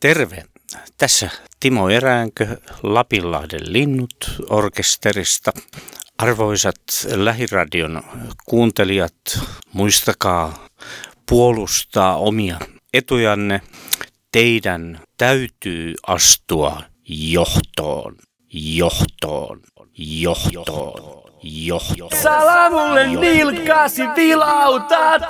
Terve. Tässä Timo Eräänkö Lapinlahden linnut orkesterista. Arvoisat lähiradion kuuntelijat, muistakaa puolustaa omia etujanne. Teidän täytyy astua johtoon, johtoon, johtoon johtoon. Sala mulle nilkasi vilautat.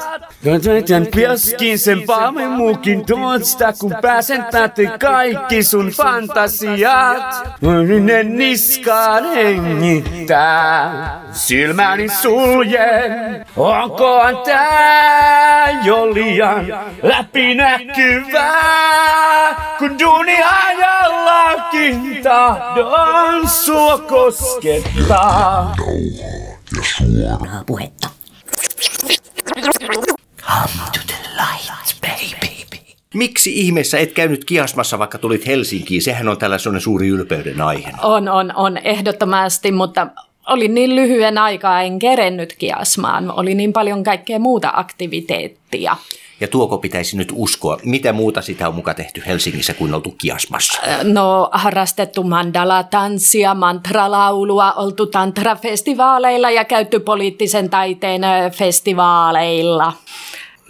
Tän piaskin sen paamen muukin tuosta, kun pääsen täti kaikki sun fantasiat. Ne niskaan hengittää, silmäni suljen. Onkohan tää jo liian läpinäkyvää, kun duuni ajallakin tahdon sua koskettaa ja suoraa puhetta. Come to the light, baby. Miksi ihmeessä et käynyt kiasmassa, vaikka tulit Helsinkiin? Sehän on tällä sellainen suuri ylpeyden aihe. On, on, on, ehdottomasti, mutta oli niin lyhyen aikaa, en kerennyt kiasmaan. Oli niin paljon kaikkea muuta aktiviteettia. Ja tuoko pitäisi nyt uskoa? Mitä muuta sitä on muka tehty Helsingissä kuin oltu kiasmassa? No, harrastettu mandala-tanssia, mantralaulua, oltu tantrafestivaaleilla ja käyty poliittisen taiteen festivaaleilla.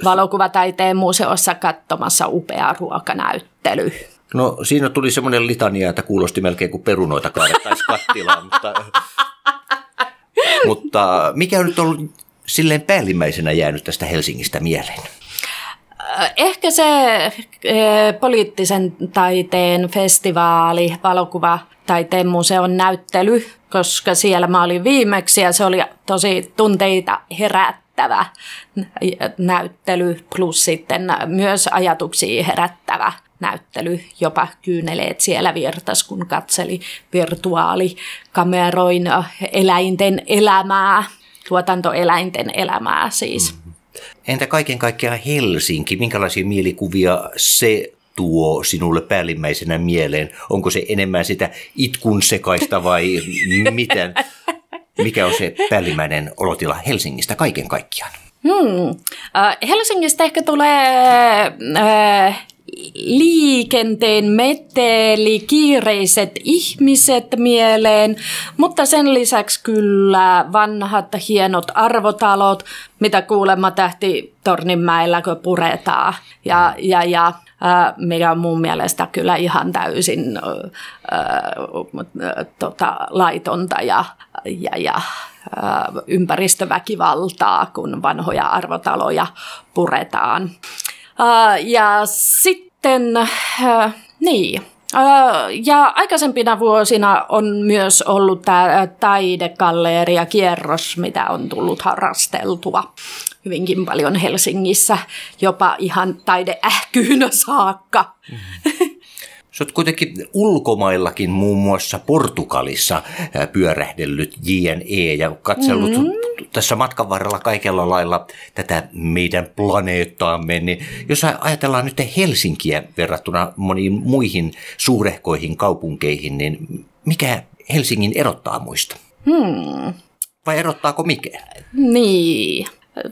Valokuvataiteen museossa katsomassa upea ruokanäyttely. No siinä tuli semmoinen litania, että kuulosti melkein kuin perunoita kaadettaisiin kattilaan, mutta, mutta mikä on nyt ollut silleen päällimmäisenä jäänyt tästä Helsingistä mieleen? Ehkä se poliittisen taiteen festivaali, valokuva taiteen museon näyttely, koska siellä mä olin viimeksi ja se oli tosi tunteita herättävä näyttely plus sitten myös ajatuksia herättävä näyttely, jopa kyyneleet siellä virtas, kun katseli virtuaalikameroin eläinten elämää, tuotantoeläinten elämää siis. Mm. Entä kaiken kaikkiaan Helsinki? Minkälaisia mielikuvia se tuo sinulle päällimmäisenä mieleen? Onko se enemmän sitä itkun sekaista vai miten? Mikä on se päällimmäinen olotila Helsingistä kaiken kaikkiaan? Hmm. Äh, Helsingistä ehkä tulee äh, liikenteen meteli, kiireiset ihmiset mieleen, mutta sen lisäksi kyllä vanhat hienot arvotalot, mitä kuulemma tähti Torninmäellä, puretaan. Ja, ja, ja mikä on mun mielestä kyllä ihan täysin ää, tota, laitonta ja, ja, ja ympäristöväkivaltaa, kun vanhoja arvotaloja puretaan. Uh, ja sitten, uh, niin, ja aikaisempina vuosina on myös ollut tämä taidegalleria kierros, mitä on tullut harrasteltua hyvinkin paljon Helsingissä, jopa ihan taideähkyyn saakka. Mm-hmm. Sä oot kuitenkin ulkomaillakin muun muassa Portugalissa pyörähdellyt JNE ja katsellut mm-hmm. tässä matkan varrella kaikella lailla tätä meidän planeettaamme. Niin jos ajatellaan nyt Helsinkiä verrattuna moniin muihin suurehkoihin kaupunkeihin, niin mikä Helsingin erottaa muista? Hmm. Vai erottaako mikä? Niin.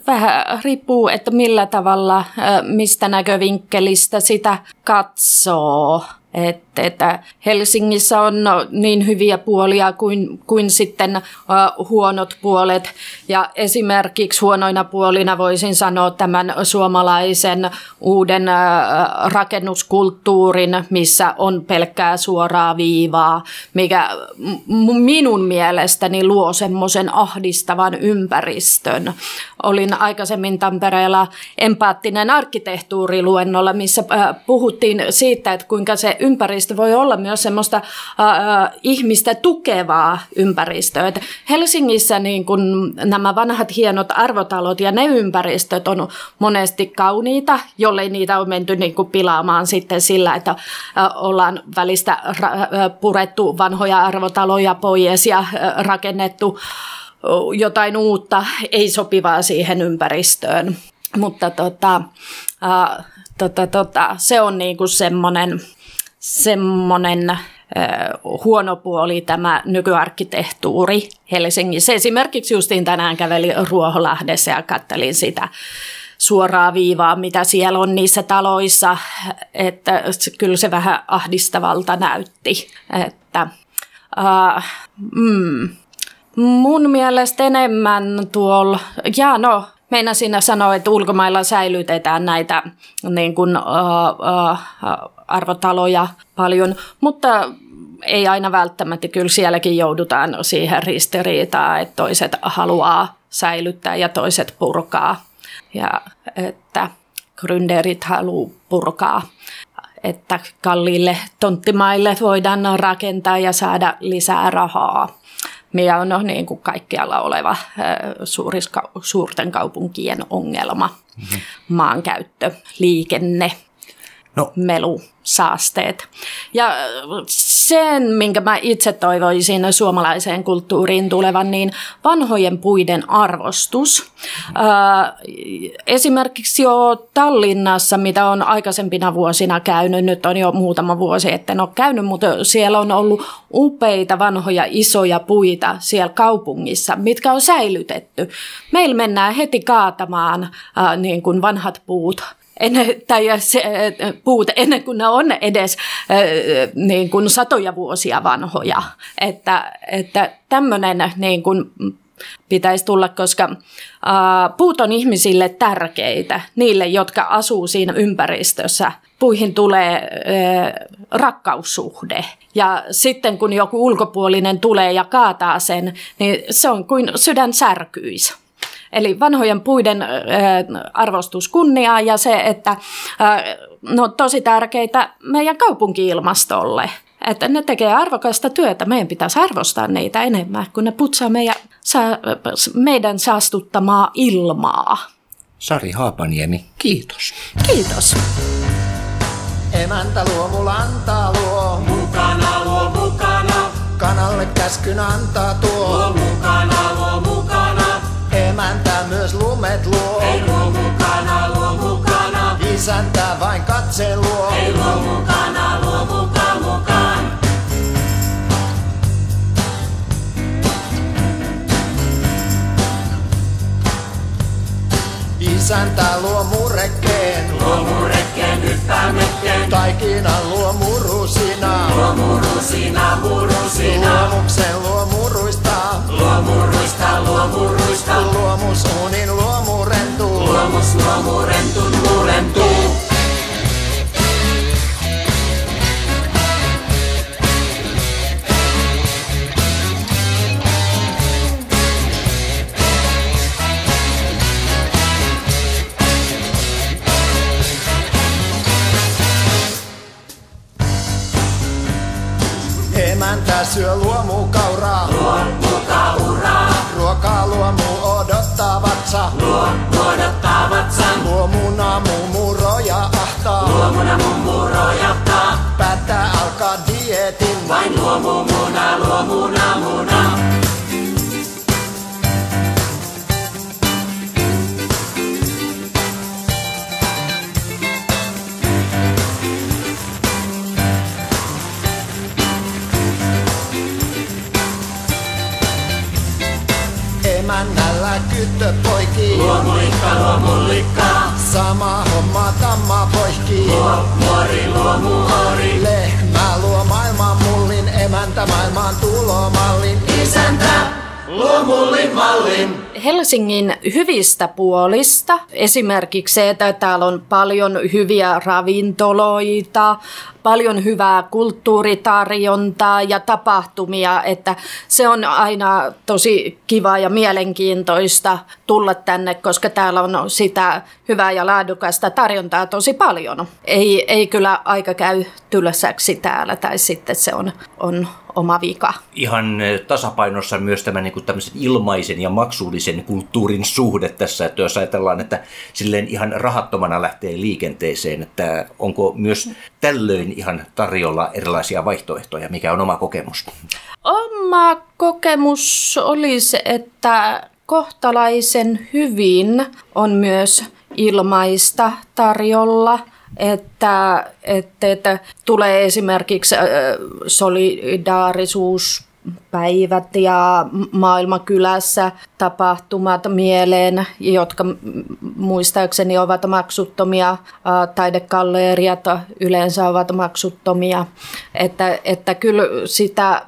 Vähän riippuu, että millä tavalla, mistä näkövinkkelistä sitä katsoo. Että, että Helsingissä on no, niin hyviä puolia kuin, kuin sitten uh, huonot puolet. Ja esimerkiksi huonoina puolina voisin sanoa tämän suomalaisen uuden uh, rakennuskulttuurin, missä on pelkkää suoraa viivaa, mikä minun mielestäni luo semmoisen ahdistavan ympäristön. Olin aikaisemmin Tampereella empaattinen arkkitehtuuriluennolla, missä uh, puhuttiin siitä, että kuinka se ympäristö voi olla myös semmoista äh, ihmistä tukevaa ympäristöä. Et Helsingissä niin kun nämä vanhat hienot arvotalot ja ne ympäristöt on monesti kauniita, jollei niitä on menty niin kuin pilaamaan sitten sillä, että äh, ollaan välistä ra- purettu vanhoja arvotaloja pois ja äh, rakennettu jotain uutta, ei sopivaa siihen ympäristöön. Mutta tota, äh, tota, tota, se on niinku semmoinen semmoinen huono puoli tämä nykyarkkitehtuuri Helsingissä. Esimerkiksi justiin tänään kävelin Ruoholahdessa ja kattelin sitä suoraa viivaa, mitä siellä on niissä taloissa, että kyllä se vähän ahdistavalta näytti. Että, uh, mm, mun mielestä enemmän tuolla, ja no, Meina sinä sanoa, että ulkomailla säilytetään näitä niin kuin, uh, uh, arvotaloja paljon, mutta ei aina välttämättä, kyllä sielläkin joudutaan siihen ristiriitaan, että toiset haluaa säilyttää ja toiset purkaa. Ja että gründerit haluaa purkaa, että kalliille tonttimaille voidaan rakentaa ja saada lisää rahaa mikä on no, niin kuin kaikkialla oleva suuriska, suurten kaupunkien ongelma. Mm-hmm. Maankäyttö, liikenne, no. melu, saasteet. Ja sen, minkä mä itse toivoisin suomalaiseen kulttuuriin tulevan, niin vanhojen puiden arvostus. Esimerkiksi jo Tallinnassa, mitä on aikaisempina vuosina käynyt, nyt on jo muutama vuosi, että en ole käynyt, mutta siellä on ollut upeita vanhoja isoja puita siellä kaupungissa, mitkä on säilytetty. Meillä mennään heti kaatamaan niin kuin vanhat puut ennen, tai se, puut ennen kuin ne on edes niin kuin satoja vuosia vanhoja. Että, että tämmöinen niin kuin pitäisi tulla, koska puut on ihmisille tärkeitä, niille, jotka asuu siinä ympäristössä. Puihin tulee ää, rakkaussuhde. Ja sitten kun joku ulkopuolinen tulee ja kaataa sen, niin se on kuin sydän särkyisi. Eli vanhojen puiden arvostus kunniaa ja se, että no tosi tärkeitä meidän kaupunki-ilmastolle. Että ne tekee arvokasta työtä. Meidän pitäisi arvostaa niitä enemmän, kun ne putsaa meidän, meidän saastuttamaa ilmaa. Sari Haapaniemi, kiitos. Kiitos. Emäntä luo, mulla antaa luo. Mukana luo mukana. Kanalle käskyn antaa tuo. Luo mukana luo. Emäntä myös lumet luo. Ei luo mukana luo mukana. Isäntä vain katse luo. Ei luo mukana luo mukaan mukaan. Isäntä luo murrekkeen. Luo murekkeen hyppäämekkeen. Taikinan luo murusina. Luo murusina murusina. Luomuksen luo muruista. Luo muruista luo muruista. Luomus unin luo murentuu. Luomus luo murentun dietin. Vain luomu muna, luomuna muna. Emännällä kyttö poikii. Luomulikka, luomullikka. Sama homma tamma poikii. Luo muori, luomu ori. Mullin. Emäntä maailman tulomallin. Isäntä, luomullin mallin. Helsingin hyvistä puolista, esimerkiksi se, että täällä on paljon hyviä ravintoloita, paljon hyvää kulttuuritarjontaa ja tapahtumia, että se on aina tosi kiva ja mielenkiintoista tulla tänne, koska täällä on sitä hyvää ja laadukasta tarjontaa tosi paljon. Ei, ei kyllä aika käy tylsäksi täällä tai sitten se on, on oma vika. Ihan tasapainossa myös tämä niin kuin ilmaisen ja maksullisen kulttuurin suhde tässä, että jos ajatellaan, että silleen ihan rahattomana lähtee liikenteeseen, että onko myös tällöin ihan tarjolla erilaisia vaihtoehtoja, mikä on oma kokemus? Oma kokemus olisi, että kohtalaisen hyvin on myös ilmaista tarjolla. Että, että, että tulee esimerkiksi solidaarisuus päivät ja maailmakylässä tapahtumat mieleen, jotka muistaakseni ovat maksuttomia. Taidekalleriat yleensä ovat maksuttomia. Että, että kyllä sitä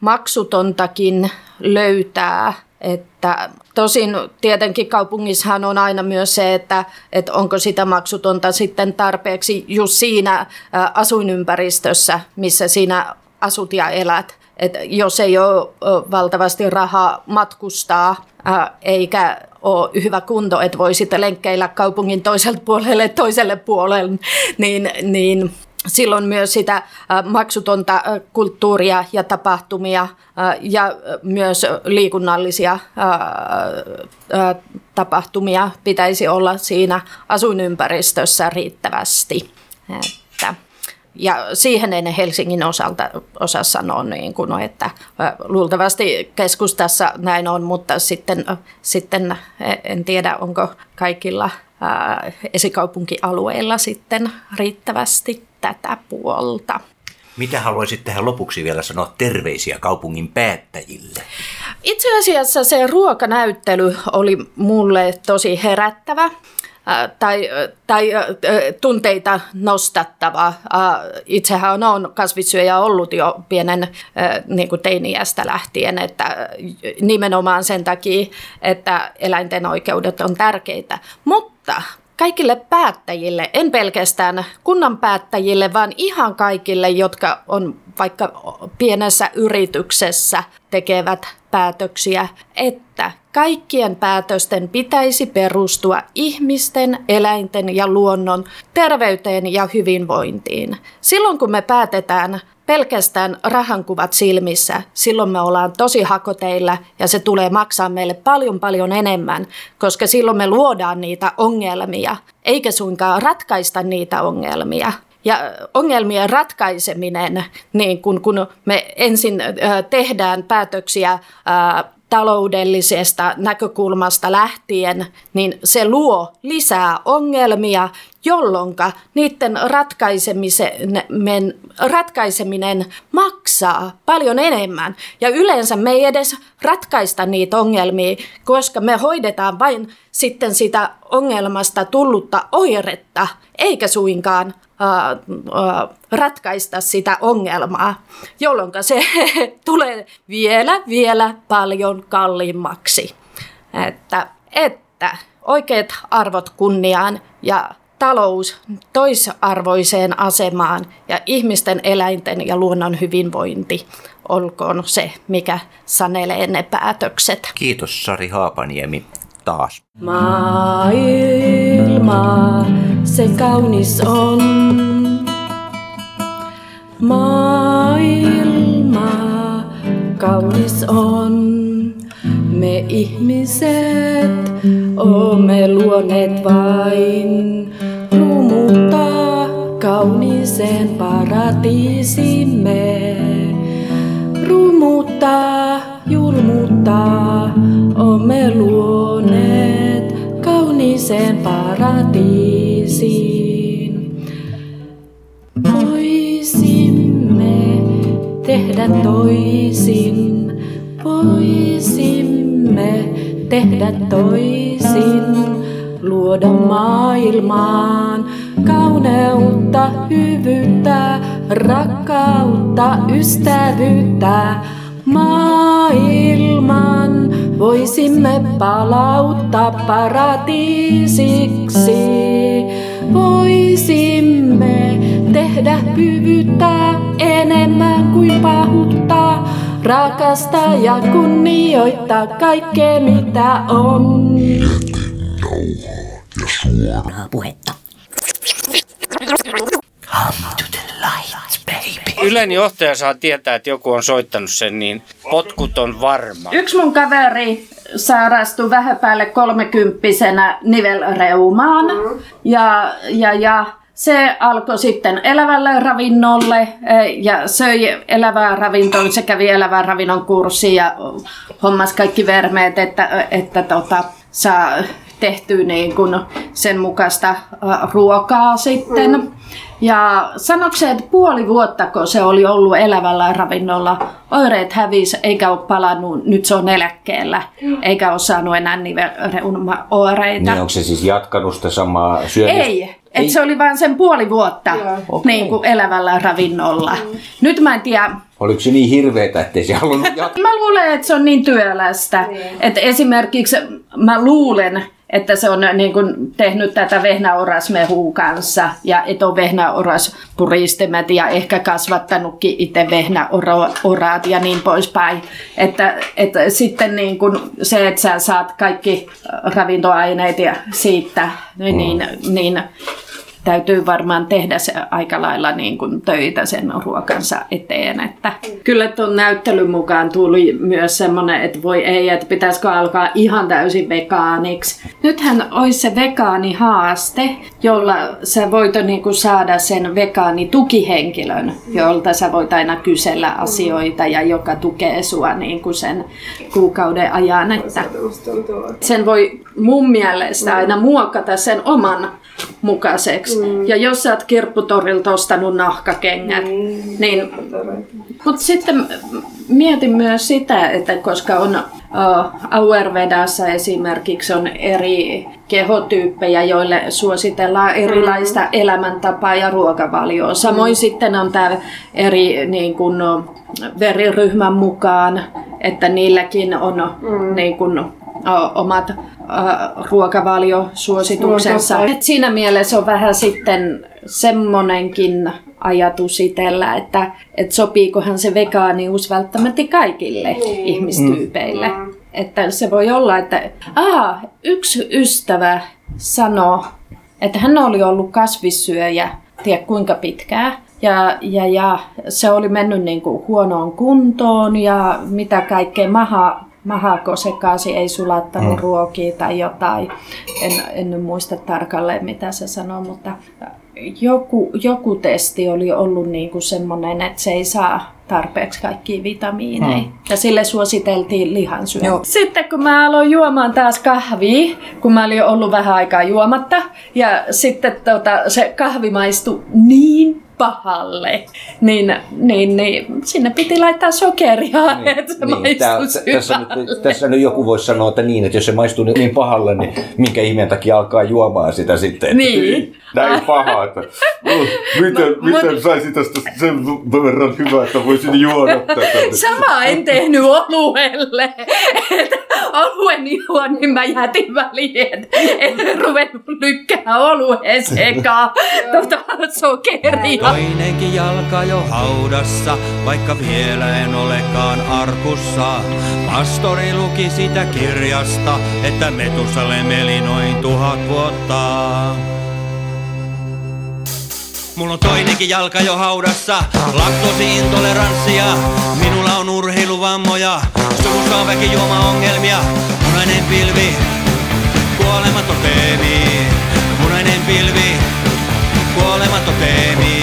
maksutontakin löytää että tosin tietenkin kaupungissahan on aina myös se, että, että onko sitä maksutonta sitten tarpeeksi just siinä asuinympäristössä, missä siinä asut ja elät. Et jos ei ole valtavasti rahaa matkustaa eikä ole hyvä kunto, että voi sitten lenkkeillä kaupungin toiselle puolelle toiselle puolelle, niin, niin silloin myös sitä maksutonta kulttuuria ja tapahtumia ja myös liikunnallisia tapahtumia pitäisi olla siinä asuinympäristössä riittävästi. Ja siihen en Helsingin osalta osaa sanoa, niin kuin, että luultavasti keskustassa näin on, mutta sitten, sitten en tiedä, onko kaikilla esikaupunkialueilla sitten riittävästi tätä puolta. Mitä haluaisit tähän lopuksi vielä sanoa terveisiä kaupungin päättäjille? Itse asiassa se ruokanäyttely oli mulle tosi herättävä tai, tai tunteita nostattava. Itsehän on kasvissyöjä ollut jo pienen niin kuin teiniästä lähtien, että nimenomaan sen takia, että eläinten oikeudet on tärkeitä. Mutta kaikille päättäjille, en pelkästään kunnan päättäjille, vaan ihan kaikille, jotka on vaikka pienessä yrityksessä tekevät päätöksiä, että kaikkien päätösten pitäisi perustua ihmisten, eläinten ja luonnon terveyteen ja hyvinvointiin. Silloin kun me päätetään pelkästään rahankuvat silmissä, silloin me ollaan tosi hakoteilla ja se tulee maksaa meille paljon paljon enemmän, koska silloin me luodaan niitä ongelmia, eikä suinkaan ratkaista niitä ongelmia. Ja ongelmien ratkaiseminen, niin kun, kun me ensin tehdään päätöksiä taloudellisesta näkökulmasta lähtien, niin se luo lisää ongelmia, jolloin niiden ratkaiseminen, ratkaiseminen maksaa paljon enemmän. Ja yleensä me ei edes ratkaista niitä ongelmia, koska me hoidetaan vain sitten sitä ongelmasta tullutta oiretta, eikä suinkaan ratkaista sitä ongelmaa, jolloin se tulee vielä, vielä paljon kalliimmaksi. Että, että oikeat arvot kunniaan ja talous toisarvoiseen asemaan ja ihmisten, eläinten ja luonnon hyvinvointi olkoon se, mikä sanelee ne päätökset. Kiitos Sari Haapaniemi taas. Maailma, se kaunis on. Maailma, kaunis on. Me ihmiset olemme luoneet vain rumuttaa kauniiseen paratiisimme. Rumuttaa, julmuttaa, olemme luoneet kauniiseen paratiisiin. Voisimme tehdä toisin, voisimme tehdä toisin, luoda maailmaan kauneutta, hyvyyttä, rakkautta, ystävyyttä, maailman voisimme palauttaa paratiisiksi. Voisimme tehdä hyvyyttä enemmän kuin pahuutta, rakastaa ja kunnioittaa kaikkea mitä on. ja suoraa puhetta. Come to the. Ylen johtaja saa tietää, että joku on soittanut sen, niin potkut on varma. Yksi mun kaveri sairastui vähän päälle kolmekymppisenä nivelreumaan. Mm. Ja, ja, ja se alkoi sitten elävälle ravinnolle eh, ja söi elävää ravintoa. Se kävi elävän ravinnon kurssi ja hommas kaikki vermeet, että, että tota, saa tehtyä niin kuin sen mukaista ruokaa sitten. Mm. Ja sanoiko se, että puoli vuotta, kun se oli ollut elävällä ravinnolla, oireet hävis eikä ole palannut, nyt se on eläkkeellä, eikä ole saanut enää nivelreuma-oireita. Niin onko se siis jatkanut sitä samaa syömistä? Ei, että se oli vain sen puoli vuotta niin kuin elävällä ravinnolla. Nyt mä en tiedä, Oliko se niin hirveetä, ettei se halunnut jatkaa? Mä luulen, että se on niin työlästä. Että esimerkiksi mä luulen, että se on niin kuin tehnyt tätä vehnäorasmehua kanssa ja et ole vehnäoraspuristimet ja ehkä kasvattanutkin itse vehnäoraat ja niin poispäin. Että, että sitten niin kuin se, että sä saat kaikki ravintoaineet ja siitä, niin, niin täytyy varmaan tehdä se aika lailla niin kuin töitä sen ruokansa eteen. Että kyllä tuon näyttelyn mukaan tuli myös semmoinen, että voi ei, että pitäisikö alkaa ihan täysin vegaaniksi. Nythän olisi se vegaanihaaste, jolla sä voit niin kuin saada sen vegaanitukihenkilön, jolta sä voit aina kysellä asioita ja joka tukee sua niin kuin sen kuukauden ajan. Että sen voi mun mielestä aina muokata sen oman mukaiseksi. Mm. Ja jos sä oot kirpputorilta ostanut nahkakengät, mm. niin... Mutta sitten mietin myös sitä, että koska on uh, Auervedassa esimerkiksi on eri kehotyyppejä, joille suositellaan erilaista mm. elämäntapaa ja ruokavalioa. Samoin mm. sitten on tämä eri niin kun, veriryhmän mukaan, että niilläkin on mm. niin kun, omat ruokavaliosuosituksensa. Et siinä mielessä on vähän sitten semmonenkin ajatus itsellä, että, että sopiikohan se vegaanius välttämättä kaikille mm. ihmistyypeille. Mm. Että se voi olla, että aa, yksi ystävä sanoi, että hän oli ollut kasvissyöjä, tiedä kuinka pitkään. Ja, ja, ja se oli mennyt niin kuin huonoon kuntoon ja mitä kaikkea maha mahako sekaisin, ei sulattanut mm. ruokia tai jotain. En, en nyt muista tarkalleen, mitä se sanoi, mutta joku, joku testi oli ollut niin kuin semmoinen, että se ei saa tarpeeksi kaikkia vitamiineja. Mm. Ja sille suositeltiin lihansyöntiä. Sitten kun mä aloin juomaan taas kahvia, kun mä olin ollut vähän aikaa juomatta, ja sitten tota, se kahvi maistui niin pahalle, niin, niin, niin sinne piti laittaa sokeria, niin, että se niin, tää, tässä, nyt, tässä nyt joku voisi sanoa, että niin, että jos se maistuu niin pahalle, niin minkä ihmeen takia alkaa juomaan sitä sitten. Niin. Näin paha, että uh, miten, no, miten mut... saisin tästä sen verran hyvää, että voisin juoda tätä. Sama en tehnyt oluelle. oluen juon, niin mä jätin väliin, että en ruvennut lykkää oluen sekaan tota sokeria. Toinenkin jalka jo haudassa, vaikka vielä en olekaan arkussa. Pastori luki sitä kirjasta, että Metusalem eli noin tuhat vuotta. Mulla on toinenkin jalka jo haudassa, laktosi-intoleranssia. Minulla on urheiluvammoja, suvussa on väkijuoma-ongelmia. Punainen pilvi, kuolema toteemi. Punainen pilvi, kuolema toteemi.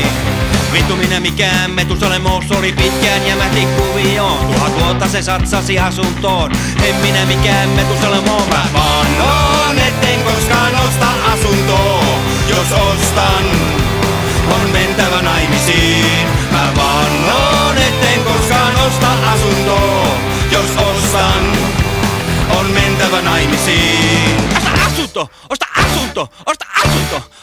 Vittu minä mikään metusalemos oli pitkään jämähti kuvioon. Tuhat vuotta se satsasi asuntoon. En minä mikään metusalemo, mä vannoon, etten koskaan osta asuntoa. Jos ostan, on mentävä naimisiin. Mä vannoon, etten koskaan osta asuntoa. Jos ostan, on mentävä naimisiin. Osta asunto, osta asunto, osta asunto.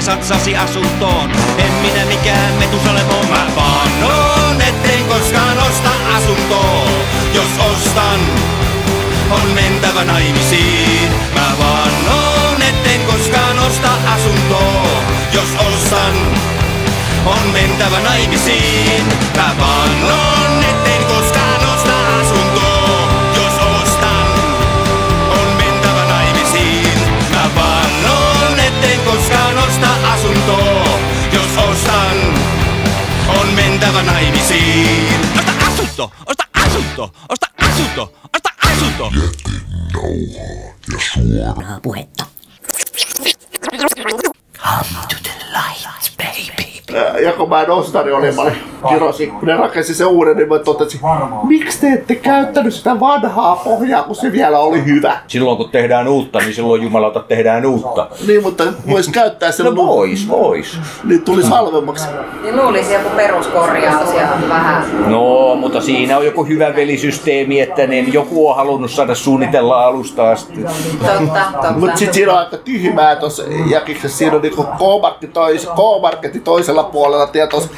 Se satsasi asuntoon. En minä mikään metusalemo, mä vannoon, etten koskaan osta asuntoa. Jos ostan, on mentävä naimisiin. Mä vannoon, etten koskaan osta asuntoa. Jos ostan, on mentävä naimisiin. Mä vannoon, etten ない店明日明日と明日明日明日明日明日明日 Yet they know her. Yes, you are. Poeta. Come to baby. Ja kun mä nostari olin, mä olin kirosin, kun ne rakensi sen uuden, niin mä totesin, miksi te ette käyttänyt sitä vanhaa pohjaa, kun se vielä oli hyvä? Silloin kun tehdään uutta, niin silloin jumalauta tehdään uutta. Niin, mutta vois käyttää sen, No vois, vois. niin tulisi halvemmaksi. Niin luulisi joku peruskorjaus ja vähän. No, mutta siinä on joku hyvä velisysteemi, että niin joku on halunnut saada suunnitella alusta asti. Totta, totta. Mutta sitten siinä on aika tyhmää tuossa jakiksessa. Siinä on niinku K-marketti tois, K-marketti toisella puolella ja tuossa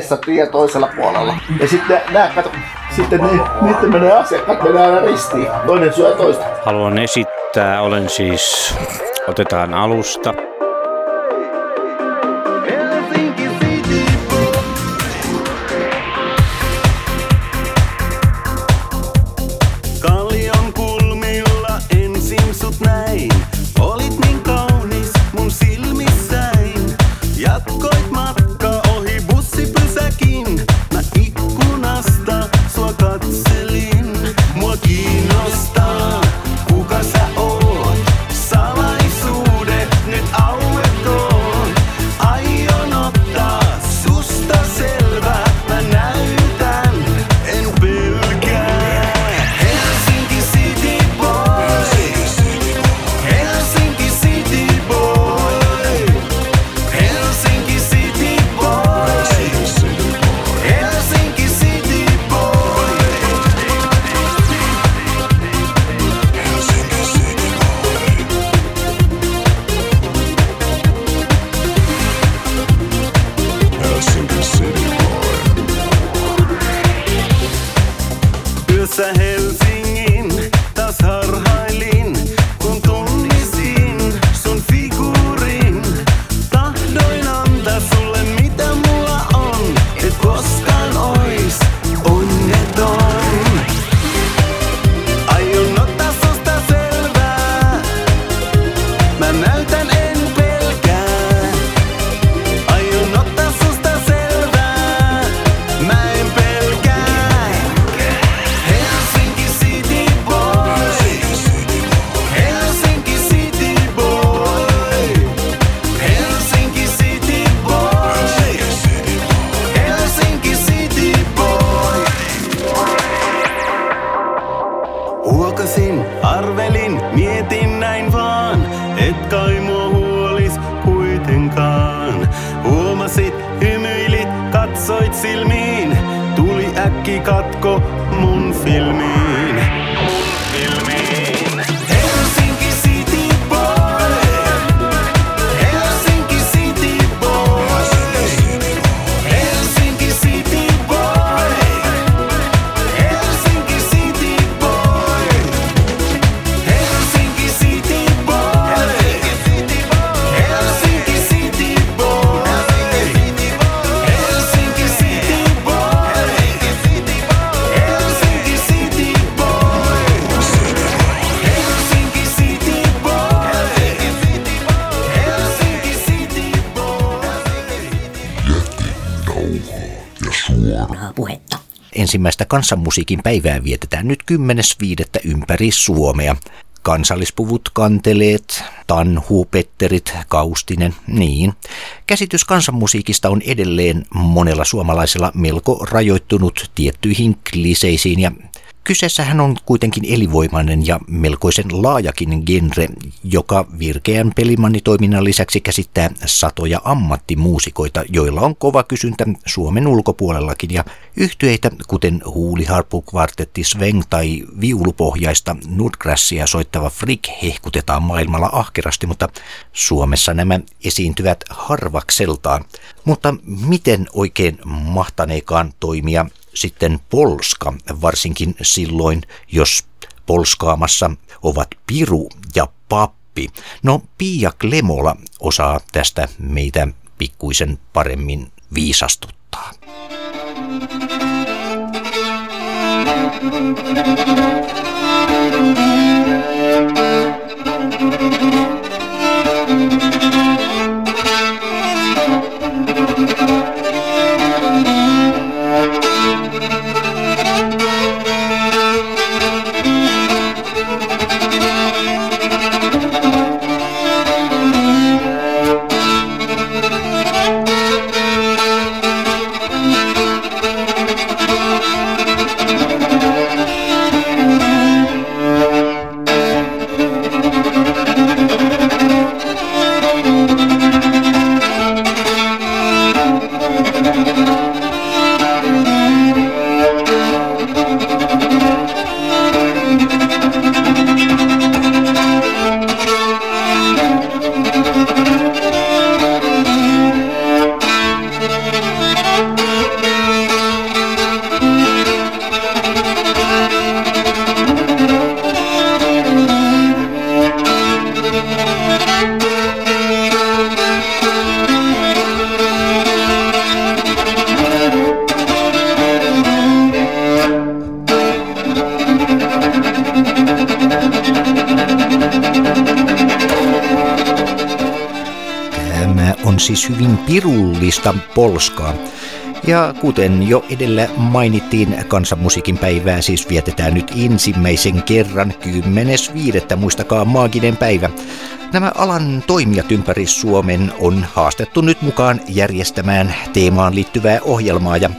S-tie toisella puolella. Ja sitten nää, kato, sitten ne, niiden menee asiakkaat menee aina ristiin. Toinen syö toista. Haluan esittää, olen siis, otetaan alusta. Feel me Ensimmäistä kansanmusiikin päivää vietetään nyt 10.5. ympäri Suomea. Kansallispuvut, kanteleet, tanhu, petterit, kaustinen, niin. Käsitys kansanmusiikista on edelleen monella suomalaisella melko rajoittunut tiettyihin kliseisiin ja Kyseessähän on kuitenkin elinvoimainen ja melkoisen laajakin genre, joka virkeän pelimannitoiminnan lisäksi käsittää satoja ammattimuusikoita, joilla on kova kysyntä Suomen ulkopuolellakin ja yhtyeitä kuten huuliharppukvartetti Sveng tai viulupohjaista Nutgrassia soittava Frick hehkutetaan maailmalla ahkerasti, mutta Suomessa nämä esiintyvät harvakseltaan. Mutta miten oikein mahtaneekaan toimia sitten Polska, varsinkin silloin, jos polskaamassa ovat Piru ja Pappi. No, Pia Klemola osaa tästä meitä pikkuisen paremmin viisastuttaa. Pirullista polskaa. Ja kuten jo edellä mainittiin, kansanmusiikin päivää siis vietetään nyt ensimmäisen kerran 10.5. Muistakaa maaginen päivä. Nämä alan toimijat ympäri Suomen on haastettu nyt mukaan järjestämään teemaan liittyvää ohjelmaa ja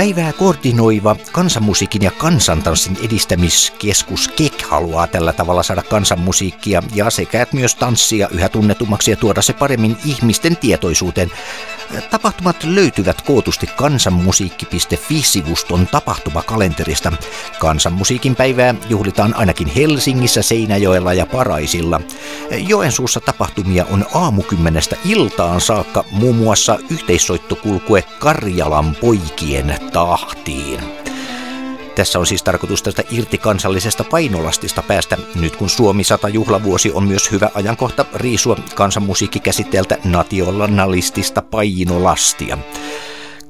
Päivää koordinoiva kansanmusiikin ja kansantanssin edistämiskeskus KEK haluaa tällä tavalla saada kansanmusiikkia ja sekä myös tanssia yhä tunnetummaksi ja tuoda se paremmin ihmisten tietoisuuteen. Tapahtumat löytyvät kootusti kansanmusiikki.fi-sivuston tapahtumakalenterista. Kansanmusiikin päivää juhlitaan ainakin Helsingissä, Seinäjoella ja Paraisilla. Joensuussa tapahtumia on aamukymmenestä iltaan saakka muun muassa yhteissoittokulkue Karjalan poikien tahtiin. Tässä on siis tarkoitus tästä irti kansallisesta painolastista päästä, nyt kun Suomi 100 juhlavuosi on myös hyvä ajankohta riisua kansanmusiikkikäsitteeltä nationalistista painolastia.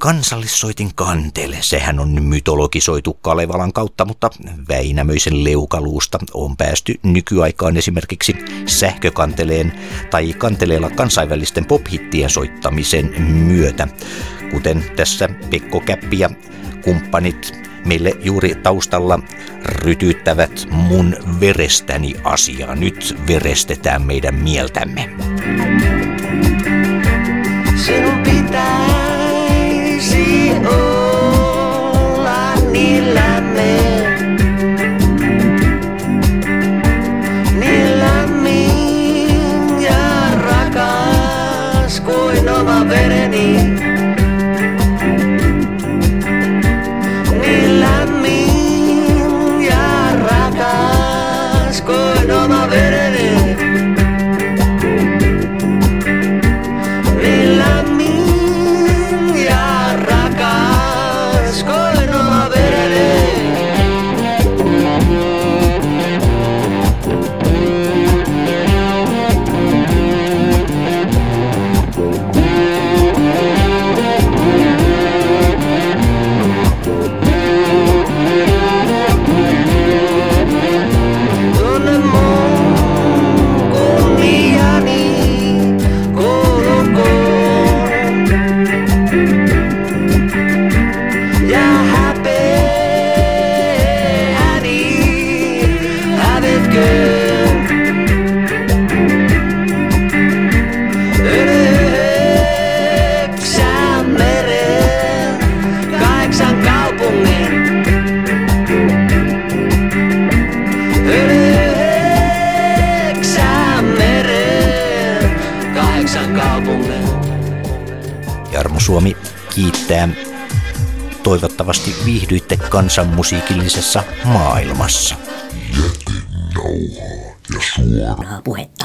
Kansallissoitin kantele, sehän on mytologisoitu Kalevalan kautta, mutta Väinämöisen leukaluusta on päästy nykyaikaan esimerkiksi sähkökanteleen tai kanteleella kansainvälisten pophittien soittamisen myötä. Kuten tässä Pekko Käppi ja kumppanit meille juuri taustalla rytyttävät mun verestäni asiaa. Nyt verestetään meidän mieltämme. Sinun pitäisi olla viihdyitte kansanmusiikillisessa maailmassa. puhetta. Come to the light.